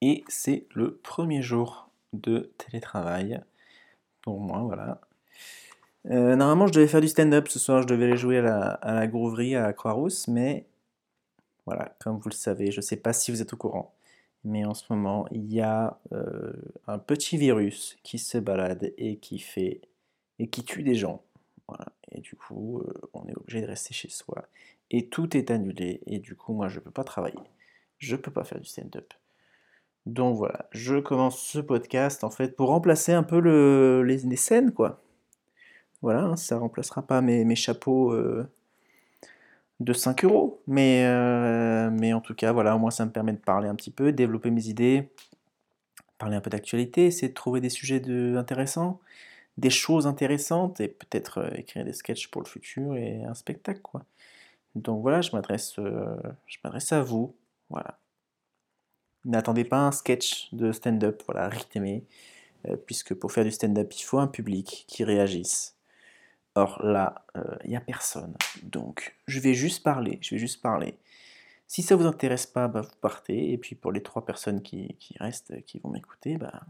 Et c'est le premier jour de télétravail pour moi, voilà. Euh, normalement, je devais faire du stand-up ce soir, je devais aller jouer à la, à la Croix-Rousse, mais voilà, comme vous le savez, je ne sais pas si vous êtes au courant, mais en ce moment, il y a euh, un petit virus qui se balade et qui fait et qui tue des gens. Et du coup, euh, on est obligé de rester chez soi. Et tout est annulé. Et du coup, moi, je ne peux pas travailler. Je ne peux pas faire du stand-up. Donc voilà, je commence ce podcast en fait pour remplacer un peu le, les, scènes, quoi. Voilà, hein, ça remplacera pas mes, chapeaux euh, de 5 euros. Mais, euh, mais en tout cas, voilà, au moins ça me permet de parler un petit peu, développer mes idées, parler un peu d'actualité, essayer de trouver des sujets intéressants, des choses intéressantes et peut-être euh, écrire des sketchs pour le futur et un spectacle. Donc voilà, je m'adresse, je à vous, voilà. N'attendez pas un sketch de stand-up, voilà, rythmé, euh, puisque pour faire du stand-up, il faut un public qui réagisse. Or là, il euh, n'y a personne. Donc, je vais juste parler, je vais juste parler. Si ça vous intéresse pas, bah, vous partez. Et puis pour les trois personnes qui, restent, qui vont m'écouter, bah,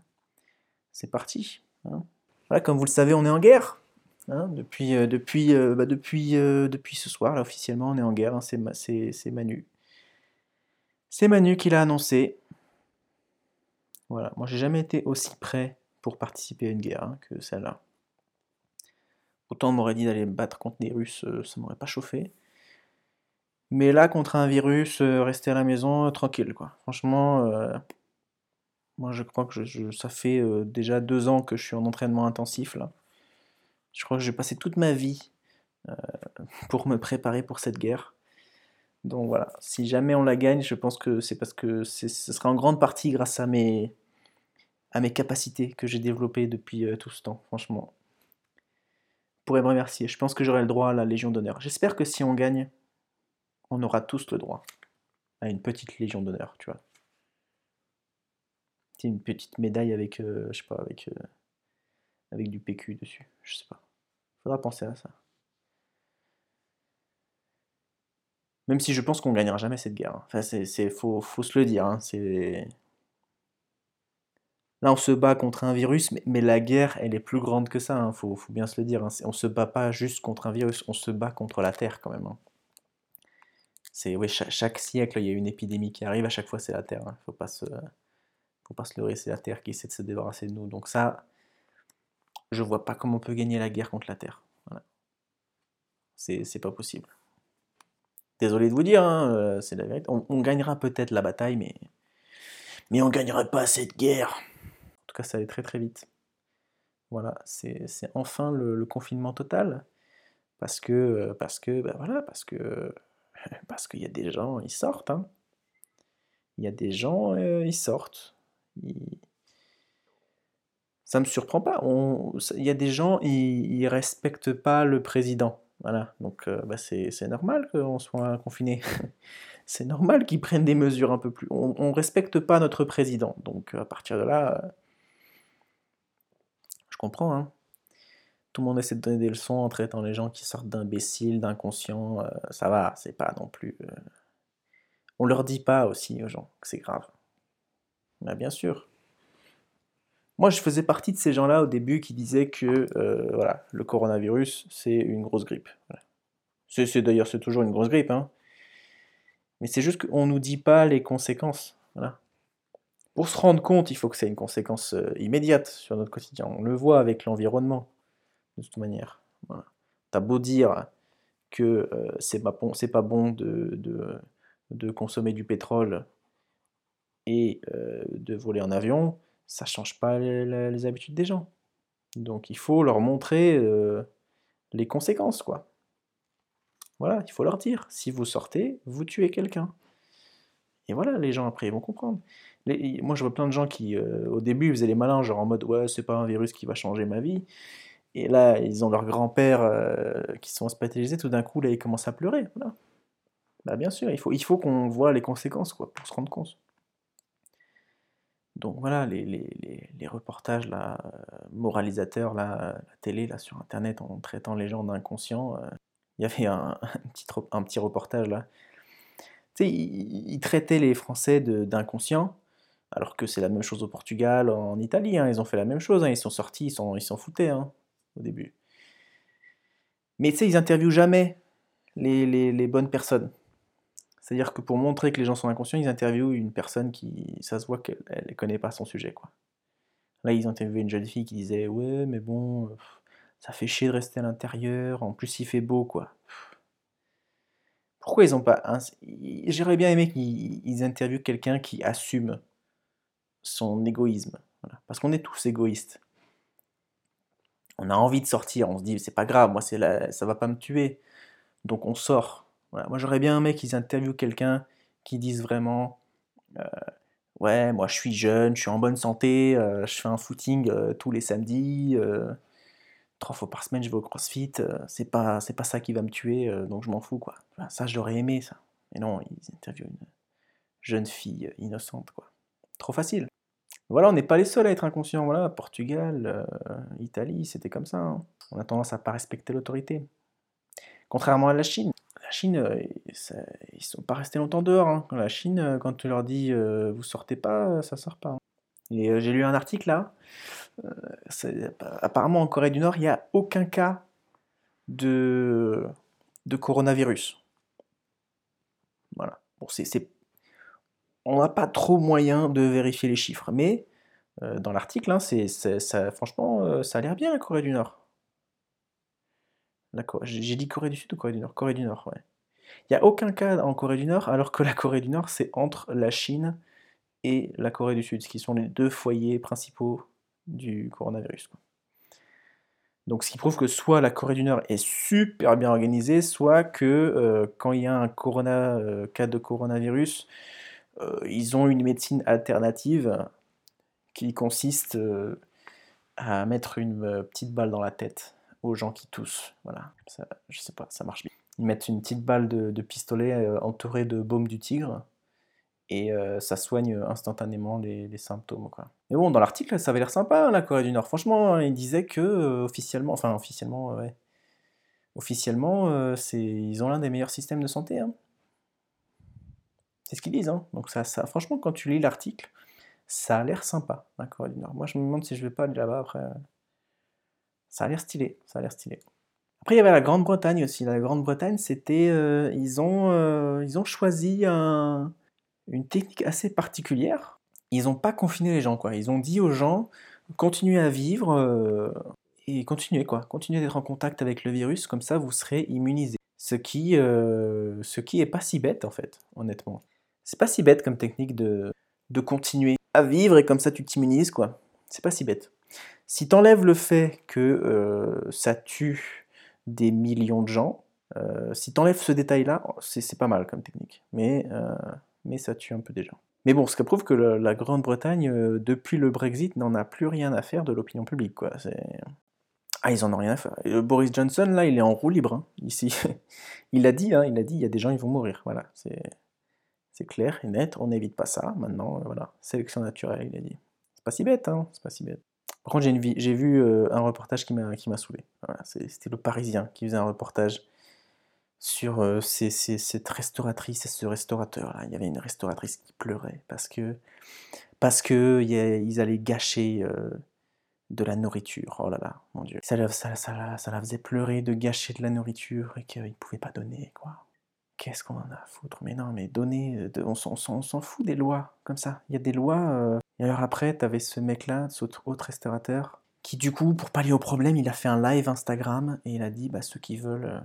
c'est parti. Hein. Voilà, comme vous le savez, on est en guerre. Hein, depuis, euh, bah, depuis ce soir, là, officiellement, on est en guerre. Hein, c'est Manu. C'est Manu qui l'a annoncé. Voilà, moi j'ai jamais été aussi prêt pour participer à une guerre hein, que celle-là. Autant on m'aurait dit d'aller me battre contre des Russes, euh, ça m'aurait pas chauffé. Mais là, contre un virus, euh, rester à la maison, euh, tranquille, quoi. Franchement, moi je crois que ça fait déjà deux ans que je suis en entraînement intensif, là. Je crois que j'ai passé toute ma vie pour me préparer pour cette guerre. Donc voilà, si jamais on la gagne, je pense que c'est parce que ce sera en grande partie grâce à mes, à mes capacités que j'ai développées depuis euh, tout ce temps, franchement. Pourrez me remercier. Je pense que j'aurai le droit à la Légion d'honneur. J'espère que si on gagne, on aura tous le droit à une petite Légion d'honneur, tu vois. C'est une petite médaille avec, euh, je sais pas, avec, euh, avec du PQ dessus. Je sais pas. Faudra penser à ça. Même si je pense qu'on gagnera jamais cette guerre. Hein. Enfin, c'est, faut, faut se le dire. Hein. C'est Là, on se bat contre un virus, mais, la guerre, elle est plus grande que ça, il hein, faut, bien se le dire. Hein. On se bat pas juste contre un virus, on se bat contre la Terre quand même. C'est oui, chaque, siècle, il y a une épidémie qui arrive, à chaque fois c'est la Terre. Il faut pas se, faut pas se leurrer, c'est la Terre qui essaie de se débarrasser de nous. Donc ça, je vois pas comment on peut gagner la guerre contre la Terre. Voilà. C'est pas possible. Désolé de vous dire, euh, c'est la vérité. On, gagnera peut-être la bataille, mais mais on gagnera pas cette guerre tout cas, ça allait très très vite. Voilà, c'est enfin le, confinement total. Parce que, euh, parce que, ben voilà, parce que, parce qu'il y a des gens, ils sortent. Hein. Il y a des gens, euh, ils sortent. Ça me surprend pas. Il y a des gens, ils, respectent pas le président. Voilà, donc euh, bah, c'est normal qu'on soit confiné. c'est normal qu'ils prennent des mesures un peu plus. On, on respecte pas notre président. Donc à partir de là, comprends. Hein. Tout le monde essaie de donner des leçons en traitant les gens qui sortent d'imbéciles, d'inconscients. Euh, ça va, c'est pas non plus. Euh, on leur dit pas aussi aux gens que c'est grave. Mais bien sûr. Moi, je faisais partie de ces gens-là au début qui disaient que euh, voilà, le coronavirus, c'est une grosse grippe. C'est d'ailleurs c'est toujours une grosse grippe, hein. Mais c'est juste qu'on nous dit pas les conséquences. Voilà. Pour se rendre compte, il faut que ça ait une conséquence euh, immédiate sur notre quotidien. On le voit avec l'environnement, de toute manière. T'as beau dire que euh, c'est pas bon, pas bon de, de, consommer du pétrole et euh, de voler en avion, ça change pas les, habitudes des gens. Donc il faut leur montrer les conséquences, quoi. Voilà, il faut leur dire, si vous sortez, vous tuez quelqu'un. Et voilà, les gens après ils vont comprendre moi, je vois plein de gens qui, euh, au début, faisaient les malins, genre en mode ouais, c'est pas un virus qui va changer ma vie. Et là, ils ont leur grand-père euh, qui sont hospitalisés, tout d'un coup, là, ils commencent à pleurer. Bah, bien sûr, il faut, il faut qu'on voit les conséquences, quoi, pour se rendre compte. Donc voilà, les, les, les, reportages là, moralisateurs, là, la télé, là, sur Internet, en traitant les gens d'inconscients. Euh, il y avait un, petit, un petit reportage là. Tu sais, ils, traitaient les Français d'inconscients Alors que c'est la même chose au Portugal, en Italie, hein, ils ont fait la même chose, hein, ils sont sortis, ils s'en ils foutaient hein, au début. Mais tu sais, ils interviewent jamais les, les bonnes personnes. C'est-à-dire que pour montrer que les gens sont inconscients, ils interviewent une personne qui, ça se voit qu'elle ne connaît pas son sujet. Là, ils ont interviewé une jeune fille qui disait Ouais, mais bon, ça fait chier de rester à l'intérieur, en plus il fait beau, quoi. Pourquoi ils ont pas. J'aurais bien aimé qu'ils interviewent quelqu'un qui assume son égoïsme. Parce qu'on est tous égoïstes. On a envie de sortir, on se dit C'est pas grave, moi, la... ça va pas me tuer. Donc on sort. Moi, j'aurais bien aimé qu'ils interviewent quelqu'un qui dise vraiment euh, Ouais, moi, je suis jeune, je suis en bonne santé, euh, je fais un footing euh, tous les samedis, trois fois par semaine, je vais au crossfit, c'est pas, pas ça qui va me tuer, donc je m'en fous, quoi. ça, j'aurais aimé, ça. Mais non, ils interviewent une jeune fille innocente, quoi. Trop facile. Voilà, on n'est pas les seuls à être inconscients. Voilà, Portugal, Italie, c'était comme ça. Hein. On a tendance à pas respecter l'autorité. Contrairement à la Chine, la Chine, euh, ils sont pas restés longtemps dehors. Hein. La Chine, euh, quand tu leur dis euh, vous sortez pas, ça sort pas. Hein. Et j'ai lu un article là. apparemment en Corée du Nord, il n'y a aucun cas de, coronavirus. Voilà. Bon, on n'a pas trop moyen de vérifier les chiffres, mais dans l'article, hein, ça, franchement, ça a l'air bien la Corée du Nord. J'ai dit Corée du Sud ou Corée du Nord? Corée du Nord, ouais. Il n'y a aucun cas en Corée du Nord, alors que la Corée du Nord, c'est entre la Chine et la Corée du Sud, ce qui sont les deux foyers principaux du coronavirus. Donc ce qui prouve que soit la Corée du Nord est super bien organisée, soit que euh, quand il y a un corona, euh, cas de coronavirus, euh, ils ont une médecine alternative qui consiste à mettre une petite balle dans la tête aux gens qui toussent. Voilà, ça, je sais pas, ça marche bien. Ils mettent une petite balle de, pistolet euh, entourée de baume du tigre et euh, ça soigne instantanément les, symptômes. Quoi. Mais bon, dans l'article, ça avait l'air sympa, hein, la Corée du Nord. Franchement, hein, il disait que euh, officiellement, enfin officiellement, ouais, officiellement, c'est, ils ont l'un des meilleurs systèmes de santé. Hein. C'est ce qu'ils disent. Hein. Donc ça, ça, franchement, quand tu lis l'article, ça a l'air sympa, la Corée du Nord. Moi, je me demande si je vais pas aller là-bas après. Ça a l'air stylé, ça a l'air stylé. Après, il y avait la Grande-Bretagne aussi. La Grande-Bretagne, c'était, euh, ils, ont, euh, ils ont choisi une technique assez particulière. Ils n'ont pas confiné les gens, quoi. Ils ont dit aux gens, continuez à vivre euh, et continuez, quoi. Continuez d'être en contact avec le virus, comme ça, vous serez immunisé. Ce qui, ce qui est pas si bête, en fait, honnêtement. C'est pas si bête comme technique de, de continuer à vivre et comme ça, tu t'immunises, quoi. C'est pas si bête. Si tu enlèves le fait que euh, ça tue des millions de gens, euh, si tu enlèves ce détail-là, c'est pas mal comme technique. Mais, euh, mais ça tue un peu des gens. Mais bon, ce qui prouve que la Grande-Bretagne, depuis le Brexit, n'en a plus rien à faire de l'opinion publique. Quoi. Ah, ils en ont rien à faire. Boris Johnson, là, il est en roue libre. Hein. Ici, il a dit, hein, il a dit, il y a des gens, ils vont mourir. Voilà, c'est clair et net. On n'évite pas ça. Maintenant, voilà, sélection naturelle, il a dit. C'est pas si bête, hein. C'est pas si bête. Par contre, j'ai vu euh, un reportage qui m'a saoulé. C'était le Parisien qui faisait un reportage sur euh, cette restauratrice et ce restaurateur. Là. Il y avait une restauratrice qui pleurait parce que parce que ils allaient gâcher euh, de la nourriture. Oh là là, mon Dieu. Ça, ça, ça, ça la faisait pleurer de gâcher de la nourriture et qu'ils ne pouvaient pas donner, quoi. Qu'est-ce qu'on en a à foutre? Mais non, mais donner, on s'en fout des lois comme ça. Il y a des lois et alors après, tu ce mec-là, ce autre, restaurateur, qui du coup, pour pallier au problème, il a fait un live Instagram et il a dit bah, ceux qui veulent, euh,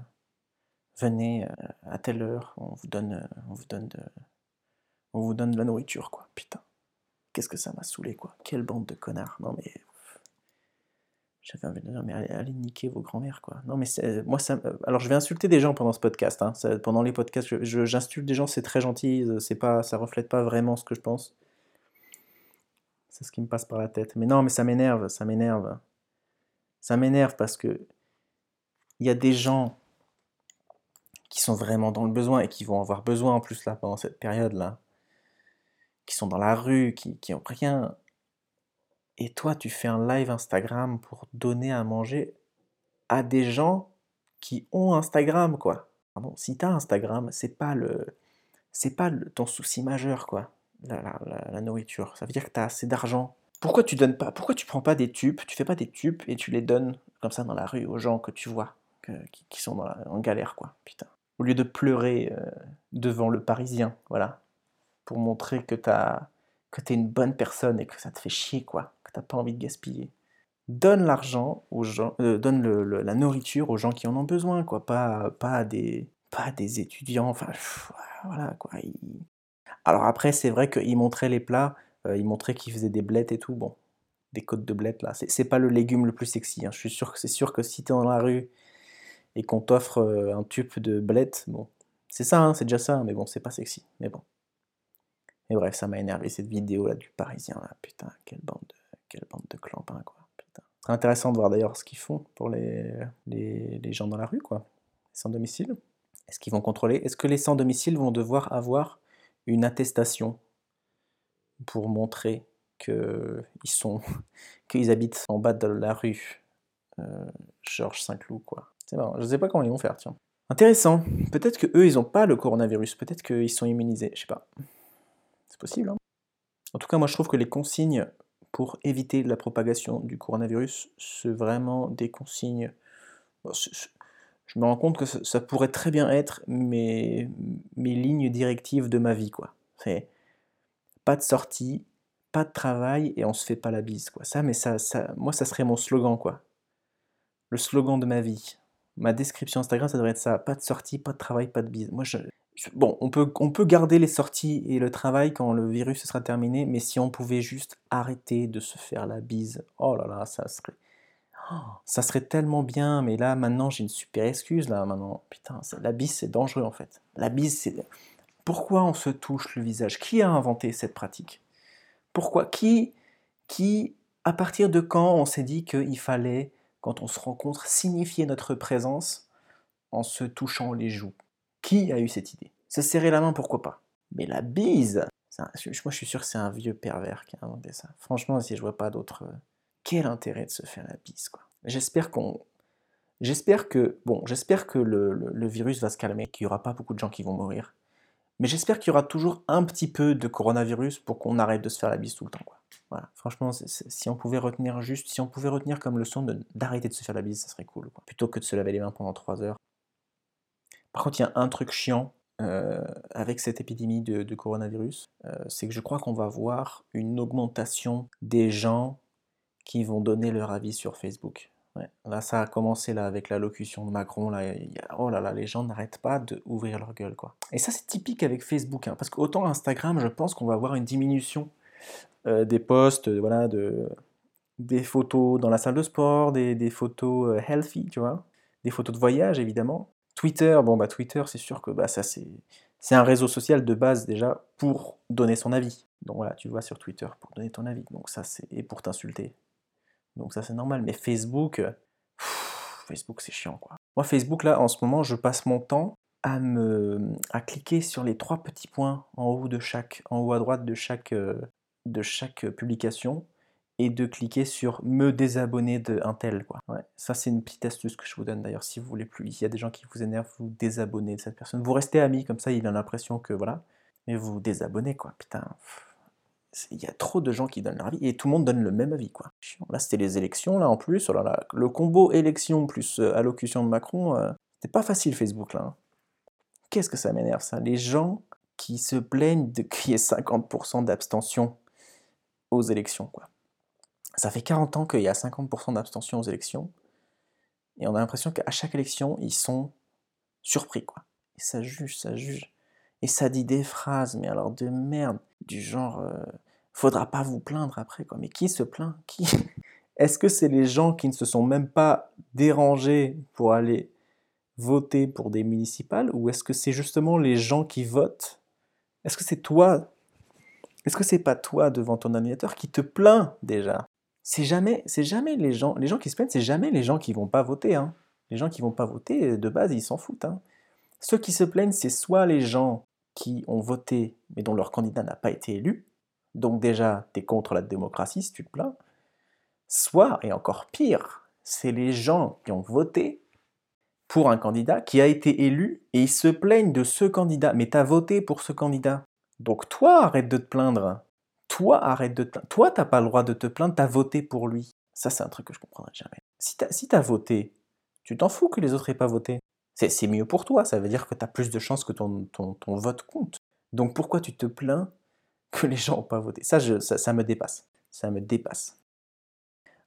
venez euh, à telle heure, on vous donne, euh, on vous donne, de, la nourriture, quoi. Putain, qu'est-ce que ça m'a saoulé, quoi. Quelle bande de connards. Non mais. J'avais envie de dire, mais allez, niquer vos grands-mères, quoi. Non, mais moi. Alors, je vais insulter des gens pendant ce podcast. Hein. pendant les podcasts, j'insulte des gens, c'est très gentil. C'est pas, ça reflète pas vraiment ce que je pense. C'est ce qui me passe par la tête. Mais non, mais ça m'énerve, ça m'énerve. Ça m'énerve parce que il y a des gens qui sont vraiment dans le besoin et qui vont avoir besoin en plus là pendant cette période-là, qui sont dans la rue, qui, qui ont rien. Et toi, tu fais un live Instagram pour donner à manger à des gens qui ont Instagram, quoi. Pardon, si t'as Instagram, c'est pas le, c'est pas ton souci majeur, quoi. La, nourriture. Ça veut dire que tu as assez d'argent. Pourquoi tu donnes pas Pourquoi tu prends pas des tubes? Tu fais pas des tubes et tu les donnes comme ça dans la rue aux gens que tu vois qui, sont en galère quoi. Putain. Au lieu de pleurer euh, devant le Parisien, voilà, pour montrer que t'as que t'es une bonne personne et que ça te fait chier quoi, que t'as pas envie de gaspiller. Donne l'argent aux gens, euh, donne la nourriture aux gens qui en ont besoin quoi, pas pas des pas des étudiants. Enfin voilà quoi. Alors après, c'est vrai qu'il montrait les plats, euh, il montrait qu'il faisait des blettes et tout. Bon, des côtes de blettes là. C'est pas le légume le plus sexy. Hein. Je suis sûr que c'est sûr que si t'es dans la rue et qu'on t'offre euh, un tube de blettes, bon, c'est ça, hein, c'est déjà ça, mais bon, c'est pas sexy. Mais bon. Et bref, ça m'a énervé cette vidéo là du Parisien là. Putain, quelle bande de, clampins quoi. Putain. C'est intéressant de voir d'ailleurs ce qu'ils font pour les gens dans la rue quoi. Sans domicile. Est-ce qu'ils vont contrôler? Est-ce que les sans domicile vont devoir avoir une attestation pour montrer qu'ils sont qu'ils habitent en bas de la rue euh, Georges Saint-Cloud quoi. C'est marrant, je sais pas comment ils vont faire, tiens. Intéressant. Peut-être que eux ils ont pas le coronavirus, peut-être qu'ils sont immunisés, je sais pas. C'est possible. Hein en tout cas, moi je trouve que les consignes pour éviter la propagation du coronavirus, c'est vraiment des consignes. Je me rends compte que ça, pourrait très bien être mes, mes lignes directives de ma vie, quoi. C'est pas de sortie, pas de travail et on se fait pas la bise, quoi. Ça, mais ça, ça, moi, ça serait mon slogan, quoi. Le slogan de ma vie. Ma description Instagram, ça devrait être ça. Pas de sortie, pas de travail, pas de bise. Moi, bon, on peut, on peut garder les sorties et le travail quand le virus sera terminé, mais si on pouvait juste arrêter de se faire la bise, oh là là, ça serait, ça serait tellement bien. Mais là, maintenant, j'ai une super excuse là. Maintenant, putain, la bise, c'est dangereux en fait. La bise, c'est pourquoi on se touche le visage? Qui a inventé cette pratique? Pourquoi? Qui, qui, à partir de quand on s'est dit qu'il fallait, quand on se rencontre, signifier notre présence en se touchant les joues? Qui a eu cette idée? Se serrer la main, pourquoi pas? Mais la bise Moi, je suis sûr que c'est un vieux pervers qui a inventé ça. Franchement, si je vois pas d'autre... Quel intérêt de se faire la bise, quoi J'espère qu'on... J'espère que, bon, j'espère que le, le, virus va se calmer, qu'il n'y aura pas beaucoup de gens qui vont mourir. Mais j'espère qu'il y aura toujours un petit peu de coronavirus pour qu'on arrête de se faire la bise tout le temps. Quoi. Voilà. Franchement, si on pouvait retenir juste, si on pouvait retenir comme leçon d'arrêter de, se faire la bise, ça serait cool. Quoi. Plutôt que de se laver les mains pendant 3 heures. Par contre, il y a un truc chiant euh, avec cette épidémie de, coronavirus, euh, c'est que je crois qu'on va voir une augmentation des gens qui vont donner leur avis sur Facebook. Là, ça a commencé là avec l'allocution de Macron. Là, oh là là, les gens n'arrêtent pas d'ouvrir leur gueule, quoi. Et ça, c'est typique avec Facebook, hein, parce qu'autant Instagram, je pense qu'on va avoir une diminution euh, des posts, euh, voilà, de, des photos dans la salle de sport, des, photos euh, healthy, tu vois, des photos de voyage, évidemment. Twitter, bon bah Twitter, c'est sûr que bah ça c'est c'est un réseau social de base déjà pour donner son avis. Donc voilà, tu vas sur Twitter pour donner ton avis. Donc ça c'est et pour t'insulter. Donc ça c'est normal. Mais Facebook, euh, Facebook c'est chiant quoi. Moi Facebook là en ce moment je passe mon temps à me à cliquer sur les trois petits points en haut de chaque en haut à droite de chaque euh, de chaque publication et de cliquer sur me désabonner de un tel quoi. Ouais, ça c'est une petite astuce que je vous donne d'ailleurs si vous voulez plus. Il y a des gens qui vous énervent, vous désabonnez de cette personne. Vous restez amis comme ça, il a l'impression que voilà, mais vous vous désabonnez quoi. Putain il y a trop de gens qui donnent leur avis et tout le monde donne le même avis quoi. Là c'était les élections là en plus, oh le combo élection plus euh, allocution de Macron, euh, c'était pas facile Facebook là. Hein. Qu'est-ce que ça m'énerve ça? Les gens qui se plaignent de qu'il y ait 50% d'abstention aux élections quoi. Ça fait 40 ans qu'il y a 50% d'abstention aux élections et on a l'impression qu'à chaque élection ils sont surpris quoi. Et ça juge, ça juge. Et ça dit des phrases, mais alors de merde, du genre, euh, faudra pas vous plaindre après, quoi. Mais qui se plaint? Qui Est-ce que c'est les gens qui ne se sont même pas dérangés pour aller voter pour des municipales, ou est-ce que c'est justement les gens qui votent? Est-ce que c'est toi Est-ce que c'est pas toi devant ton ordinateur qui te plaint déjà? C'est jamais, c'est jamais les gens, les gens qui se plaignent, c'est jamais les gens qui vont pas voter. Hein. Les gens qui vont pas voter, de base, ils s'en foutent. Hein. Ceux qui se plaignent, c'est soit les gens qui ont voté mais dont leur candidat n'a pas été élu, donc déjà tu es contre la démocratie si tu te plains, soit, et encore pire, c'est les gens qui ont voté pour un candidat qui a été élu et ils se plaignent de ce candidat. Mais tu as voté pour ce candidat. Donc toi, arrête de te plaindre. Toi, arrête de te plaindre. Toi, t'as pas le droit de te plaindre, t'as voté pour lui. Ça, c'est un truc que je comprendrai jamais. Si t'as si voté, tu t'en fous que les autres aient pas voté. C'est mieux pour toi, ça veut dire que tu as plus de chances que ton, vote compte. Donc pourquoi tu te plains que les gens n'ont pas voté ça, ça, me dépasse. Ça me dépasse.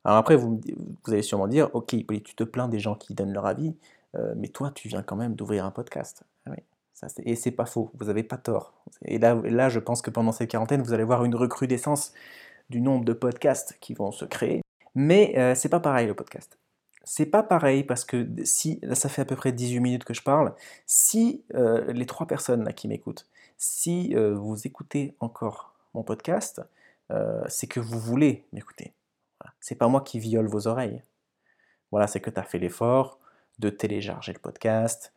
Alors après, vous, allez sûrement dire, ok, tu te plains des gens qui donnent leur avis, euh, mais toi, tu viens quand même d'ouvrir un podcast. Ah oui, et c'est pas faux, vous n'avez pas tort. Et là, là, je pense que pendant cette quarantaine, vous allez voir une recrudescence du nombre de podcasts qui vont se créer. Mais euh, c'est pas pareil le podcast. C'est pas pareil parce que si, là ça fait à peu près 18 minutes que je parle, si euh, les trois personnes qui m'écoutent, si euh, vous écoutez encore mon podcast, euh, c'est que vous voulez m'écouter. Voilà. C'est pas moi qui viole vos oreilles. Voilà, c'est que tu as fait l'effort de télécharger le podcast,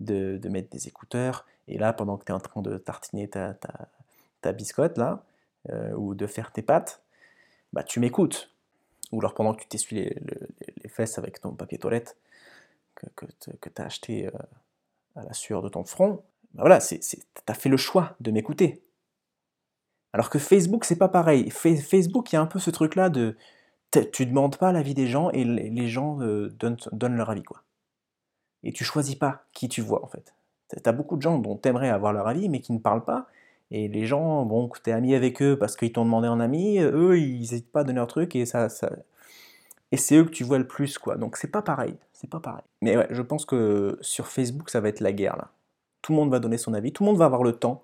de, mettre des écouteurs, et là, pendant que tu es en train de tartiner ta, biscotte, là, ou de faire tes pâtes, bah, tu m'écoutes ou alors pendant que tu t'essuies les, fesses avec ton papier toilette que, que, tu as acheté euh, à la sueur de ton front, ben voilà, tu as fait le choix de m'écouter. Alors que Facebook, c'est pas pareil. Facebook, il y a un peu ce truc-là de tu demandes pas l'avis des gens et les gens euh, donnent, leur avis, quoi. Et tu choisis pas qui tu vois, en fait. Tu as beaucoup de gens dont tu aimerais avoir leur avis, mais qui ne parlent pas, et les gens, bon, que tu es ami avec eux parce qu'ils t'ont demandé en ami, eux, ils n'hésitent pas à donner leur truc et ça, ça... et c'est eux que tu vois le plus, quoi. Donc c'est pas pareil, c'est pas pareil. Mais ouais, je pense que sur Facebook, ça va être la guerre là. Tout le monde va donner son avis, tout le monde va avoir le temps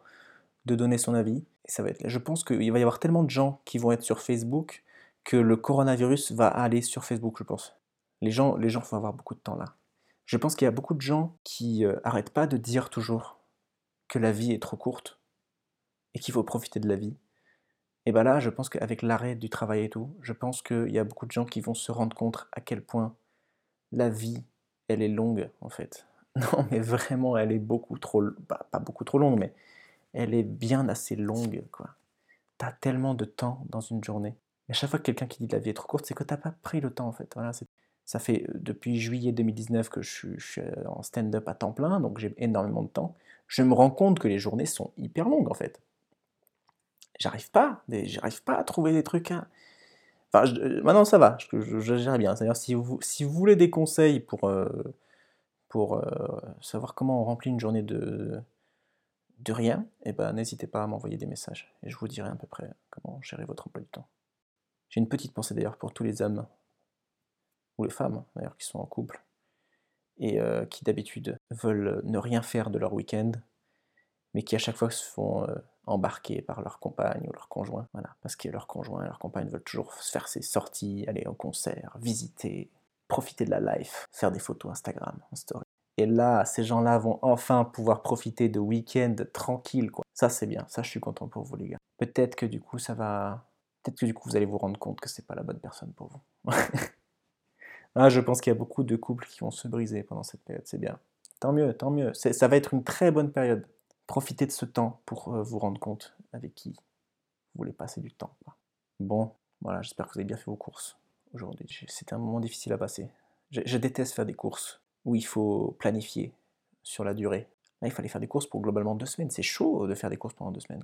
de donner son avis. Ça va être. Je pense qu'il va y avoir tellement de gens qui vont être sur Facebook que le coronavirus va aller sur Facebook, je pense. Les gens, les gens vont avoir beaucoup de temps là. Je pense qu'il y a beaucoup de gens qui euh, arrêtent pas de dire toujours que la vie est trop courte et qu'il faut profiter de la vie, et bien là, je pense qu'avec l'arrêt du travail et tout, je pense qu'il y a beaucoup de gens qui vont se rendre compte à quel point la vie, elle est longue, en fait. Non, mais vraiment, elle est beaucoup trop... Pas beaucoup trop longue, mais elle est bien assez longue, quoi. T'as tellement de temps dans une journée. Et à chaque fois que quelqu'un qui dit que la vie est trop courte, c'est que t'as pas pris le temps, en fait. Ça fait euh, depuis juillet 2019 que je suis euh, en stand-up à temps plein, donc j'ai énormément de temps. Je me rends compte que les journées sont hyper longues, en fait j'arrive pas, j'arrive pas à trouver des trucs. Hein. Enfin, euh, maintenant ça va, je, gère bien. C'est-à-dire si vous, si vous voulez des conseils pour, pour euh, savoir comment on remplit une journée de, rien, eh ben, n'hésitez pas à m'envoyer des messages et je vous dirai à peu près comment gérer votre emploi du temps. J'ai une petite pensée d'ailleurs pour tous les hommes, ou les femmes d'ailleurs, qui sont en couple, et qui d'habitude veulent ne rien faire de leur week-end, mais qui à chaque fois se font embarqués par leur compagne ou leur conjoint. Voilà, parce que leur conjoint et leur compagne veulent toujours faire ses sorties, aller au concert, visiter, profiter de la life, faire des photos Instagram, en story. Et là, ces gens-là vont enfin pouvoir profiter de week-end tranquille, quoi. Ça, c'est bien. Ça, je suis content pour vous, les gars. Peut-être que du coup, ça va. Peut-être que du coup, vous allez vous rendre compte que c'est pas la bonne personne pour vous. ah, je pense qu'il y a beaucoup de couples qui vont se briser pendant cette période. C'est bien. Tant mieux, tant mieux. Ça va être une très bonne période profitez de ce temps pour euh, vous rendre compte avec qui vous voulez passer du temps. Bon, voilà, j'espère que vous avez bien fait vos courses aujourd'hui. C'était un moment difficile à passer. Je, déteste faire des courses où il faut planifier sur la durée. Là, il fallait faire des courses pour globalement deux semaines. C'est chaud de faire des courses pendant deux semaines.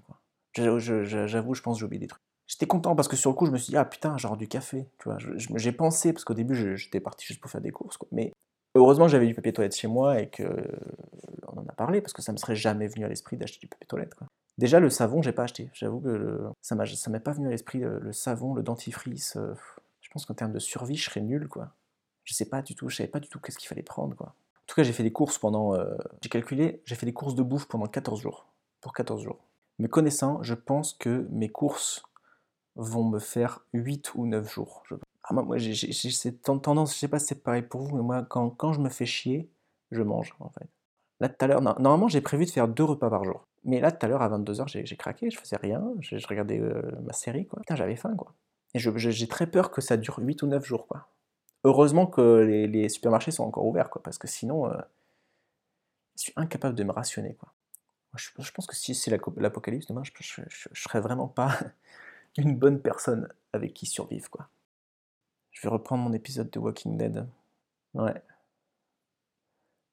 J'avoue, je pense que j'ai oublié des trucs. J'étais content parce que sur le coup, je me suis dit, ah putain, genre du café. Tu vois, j'ai pensé, parce qu'au début, j'étais parti juste pour faire des courses. Mais heureusement, j'avais du papier toilette chez moi et que on en a parlé parce que ça me serait jamais venu à l'esprit d'acheter du papier toilette. Déjà, le savon, j'ai pas acheté. J'avoue que ça m'est pas venu à l'esprit le, savon, le dentifrice. Euh, pense qu'en termes de survie, je serais nul, quoi. Je sais pas du tout, je savais pas du tout qu'est-ce qu'il fallait prendre, quoi. En tout cas, j'ai fait des courses pendant. Euh, j'ai calculé, j'ai fait des courses de bouffe pendant 14 jours. Pour 14 jours. Me connaissant, je pense que mes courses vont me faire 8 ou 9 jours. Ah, moi, j'ai cette tendance, je sais pas si c'est pareil pour vous, mais moi, quand, quand je me fais chier, je mange, en fait. Là, tout à l'heure, normalement, j'ai prévu de faire deux repas par jour. Mais là, tout à l'heure, à 22h, j'ai craqué, je faisais rien, je, regardais euh, ma série, quoi. Putain, j'avais faim, quoi. Et j'ai très peur que ça dure 8 ou 9 jours, quoi. Heureusement que les, supermarchés sont encore ouverts, quoi, parce que sinon, euh, je suis incapable de me rationner, quoi. Je, pense que si c'est l'apocalypse demain, je, je, serais vraiment pas une bonne personne avec qui survivre, quoi. Je vais reprendre mon épisode de Walking Dead. Ouais.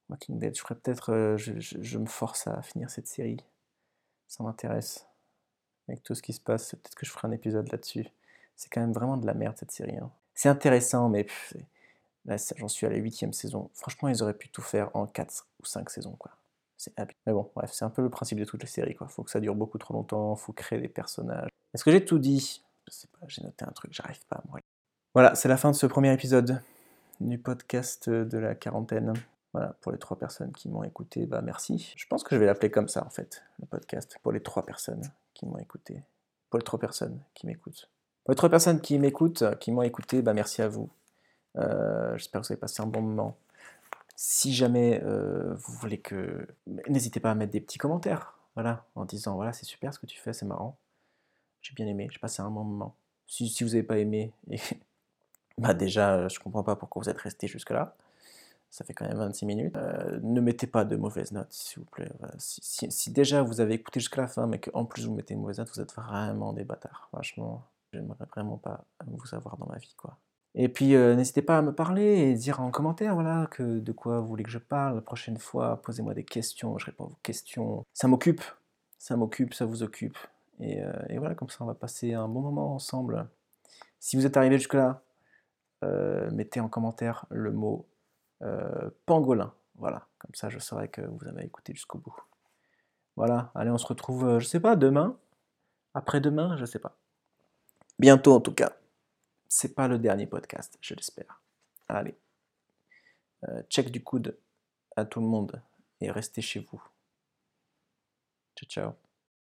Walking Dead, je ferais peut-être. Euh, je, me force à finir cette série. Ça m'intéresse. Avec tout ce qui se passe, peut-être que je ferai un épisode là-dessus. C'est quand même vraiment de la merde cette série. hein. C'est intéressant, mais là j'en suis à la huitième saison. Franchement, ils auraient pu tout faire en 4 ou 5 saisons. quoi. C'est. Mais bon, bref, c'est un peu le principe de toutes les séries. Quoi. Faut que ça dure beaucoup trop longtemps, faut créer des personnages. Est-ce que j'ai tout dit? Je sais pas, j'ai noté un truc, j'arrive pas à me. Voilà, c'est la fin de ce premier épisode du podcast de la quarantaine. Voilà, pour les trois personnes qui m'ont écouté, bah merci. Je pense que je vais l'appeler comme ça en fait, le podcast, pour les trois personnes qui m'ont écouté. Pour les trois personnes qui m'écoutent. Trois personnes qui m'écoutent, qui m'ont écouté, bah merci à vous. Euh, J'espère que vous avez passé un bon moment. Si jamais euh, vous voulez que... N'hésitez pas à mettre des petits commentaires, voilà, en disant, voilà, c'est super ce que tu fais, c'est marrant. J'ai bien aimé, j'ai passé un bon moment. Si, vous n'avez pas aimé, bah déjà, euh, je comprends pas pourquoi vous êtes resté jusque-là. Ça fait quand même 26 minutes. Euh, ne mettez pas de mauvaises notes, s'il vous plaît. Si déjà vous avez écouté jusqu'à la fin, mais qu'en plus vous mettez une mauvaise note, vous êtes vraiment des bâtards. Franchement, j'aimerais vraiment pas vous avoir dans ma vie, quoi. Et puis, euh, n'hésitez pas à me parler et dire en commentaire, voilà, que de quoi vous voulez que je parle la prochaine fois. Posez-moi des questions, je réponds à vos questions. Ça m'occupe, ça m'occupe, ça vous occupe. Et, euh, voilà, comme ça, on va passer un bon moment ensemble. Si vous êtes arrivé jusque-là, euh, mettez en commentaire le mot euh, pangolin. Voilà, comme ça, je saurai que vous avez écouté jusqu'au bout. Voilà, allez, on se retrouve, euh, je sais pas, demain, après-demain, je sais pas. Bientôt en tout cas. C'est pas le dernier podcast, je l'espère. Allez, Euh, check du coude à tout le monde et restez chez vous. Ciao, ciao.